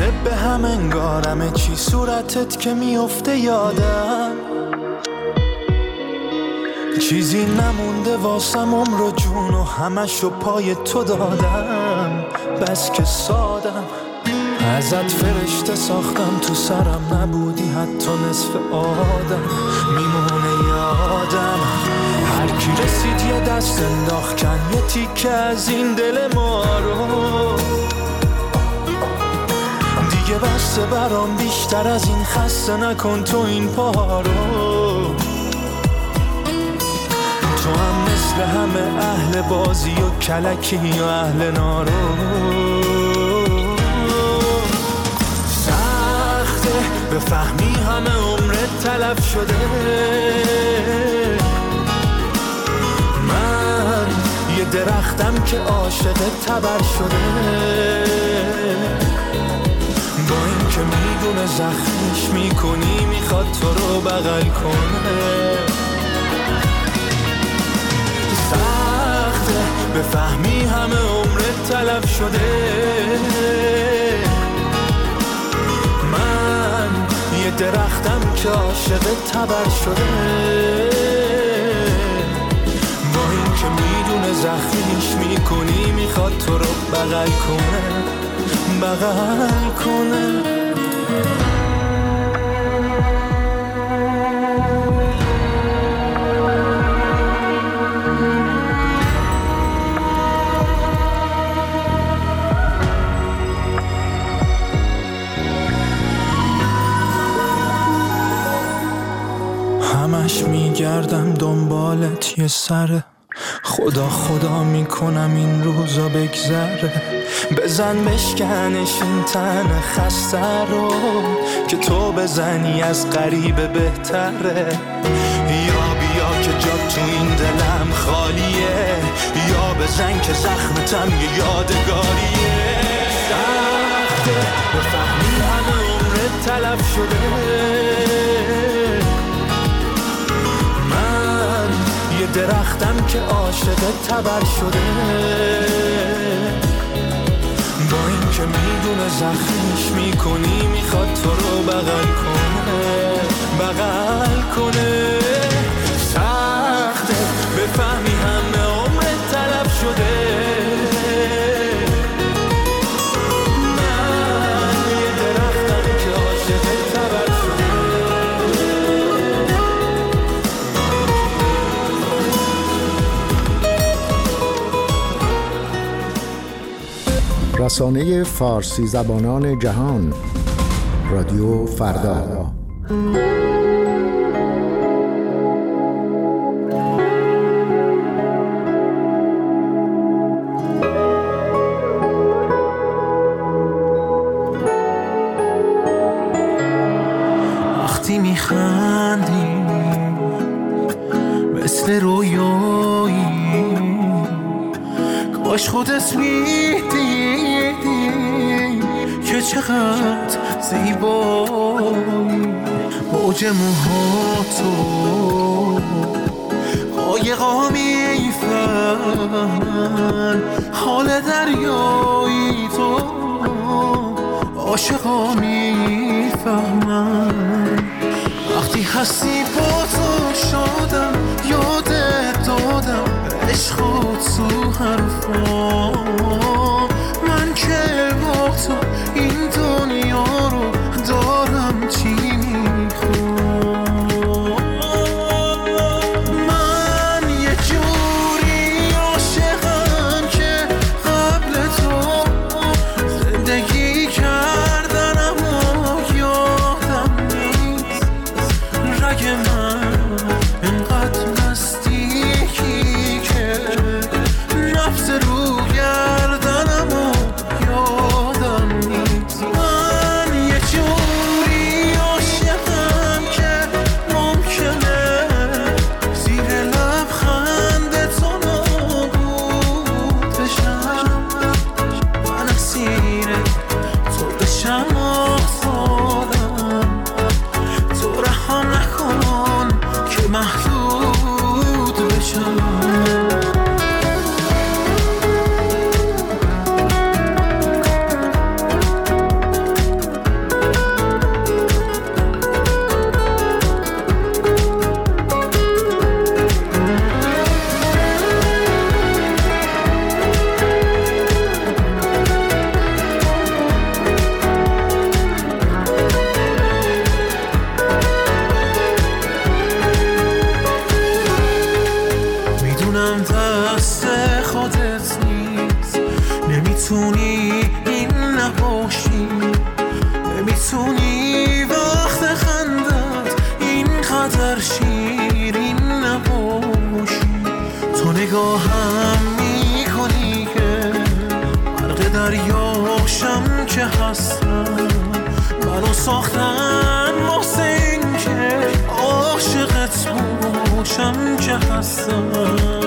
می‌دونم انگارمه چی صورتت که میفته یادم؟ چیزی نمونده واسم عمر و جون و همشو پای تو دادم. بس که سادم ازت فرشته ساختم. تو سرم نبودی حتی نصف آدم. میمونه یادم هر کی رسید یه دست انداخت. کن یه تیکه از این دل ما رو. دیگه بسته برام بیشتر از این خسته نکن تو این پا رو. تو هم مثل همه اهل بازی و کلکی و اهل نارو. سخته بفهمی همه عمرت تلف شده. من یه درختم که عاشق تبر شده. اینکه می‌دونه زخمش می‌کنی می‌خواد تو رو بغل کنه. سخته بفهمی همه عمرت تلف شده. من یه درختم که عاشق تبر شده. با اینکه می‌دونه زخمیش می‌کنی می‌خواد تو رو بغل کنه. بغل کنه. همش میگردم دنبالت یه سره. خدا خدا می‌کنم این روزا بگذره. بزن بشکنش این تن خسته رو که تو بزنی از قریب بهتره. یا بیا که جا تو این دلم خالیه. یا بزن که زخمتم یه یادگاریه. سخته بفهمی همه عمرت تلف شده. درختم که عاشق تبر شده. با اینکه می‌دونه زخمیش می‌کنی می‌خواد تو رو بغل کنه. بغل کنه. سخته بفهمی همه عمرت تلف شده. رسانه فارسی زبانان جهان رادیو فردا. وقتی میخندی مثل رویایی کاش خودت می‌دیدی که چقدر زیبایی. موج موهاتو. قایقا می‌فهمن حال دریایی تو. عاشقا می‌فهمن وقتی هستی با تو شادم یادت دادم. عشق و تو حرفا. اینقدر شیرین نباشی تو نگاهم می‌کنی که برق دریاشم که هستم. منو ساختن واسه که عاشقت باشم که هستم.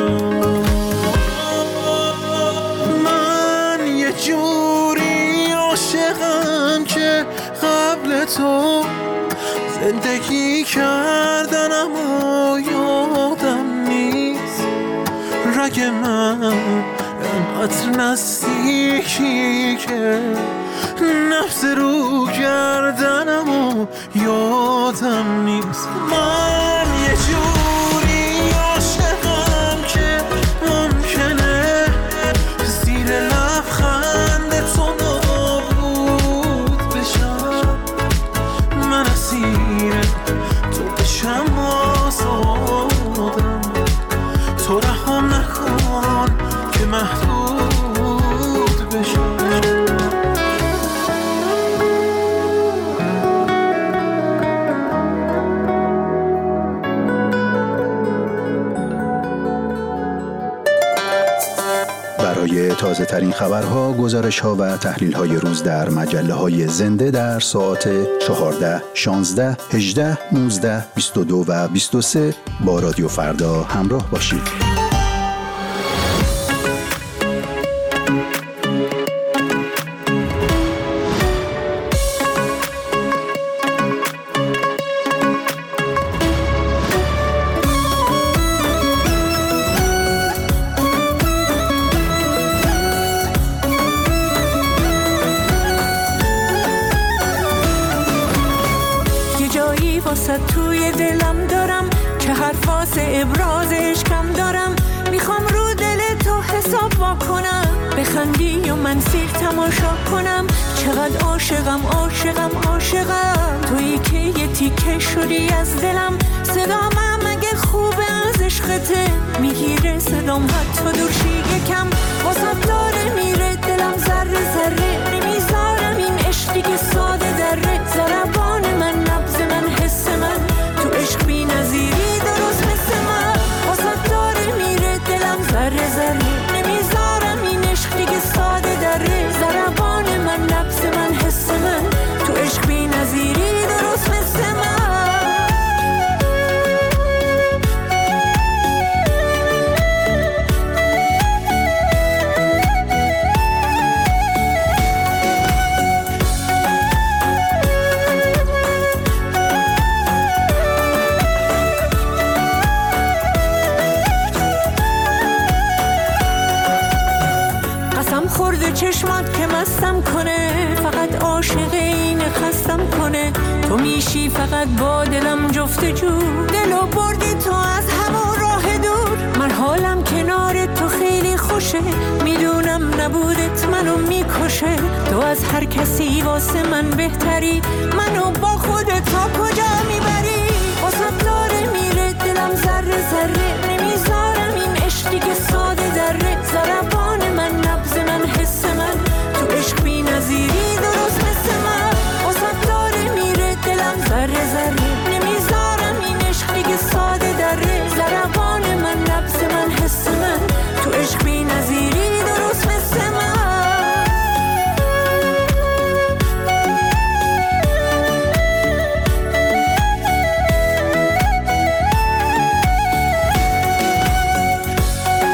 من انقدر نزدیکی که نفس رو کردنم و یادم نیست. من برای تازه ترین خبرها، گزارش ها و تحلیل های روز در مجله های زنده در ساعت 14, 16, 18, 19, 22 و 23 با رادیو فردا همراه باشید. دلم دارم که حرفاس ابراز عشقم دارم. می‌خوام رو دل تو حساب وا کنم بخندی و من سیر تماشا کنم. چقدر عاشقم عاشقم عاشقم. تویی که یه تیکه شدی از دلم. صدام اگه خوبه از عشقته. می‌گیره صدام حتی دورشی یکم. واسه داره میره دلم ذره ذره. چشمات که مستم کنه فقط عاشق این خستم کنه. تو میشی فقط با دلم جفت جو دلو بردی تو از همون راه دور. من حالم کنار تو خیلی خوشه. می‌دونم نبودت منو می‌کشه. تو از هر کسی واسه من بهتری. منو با خودت تا کجا می‌بری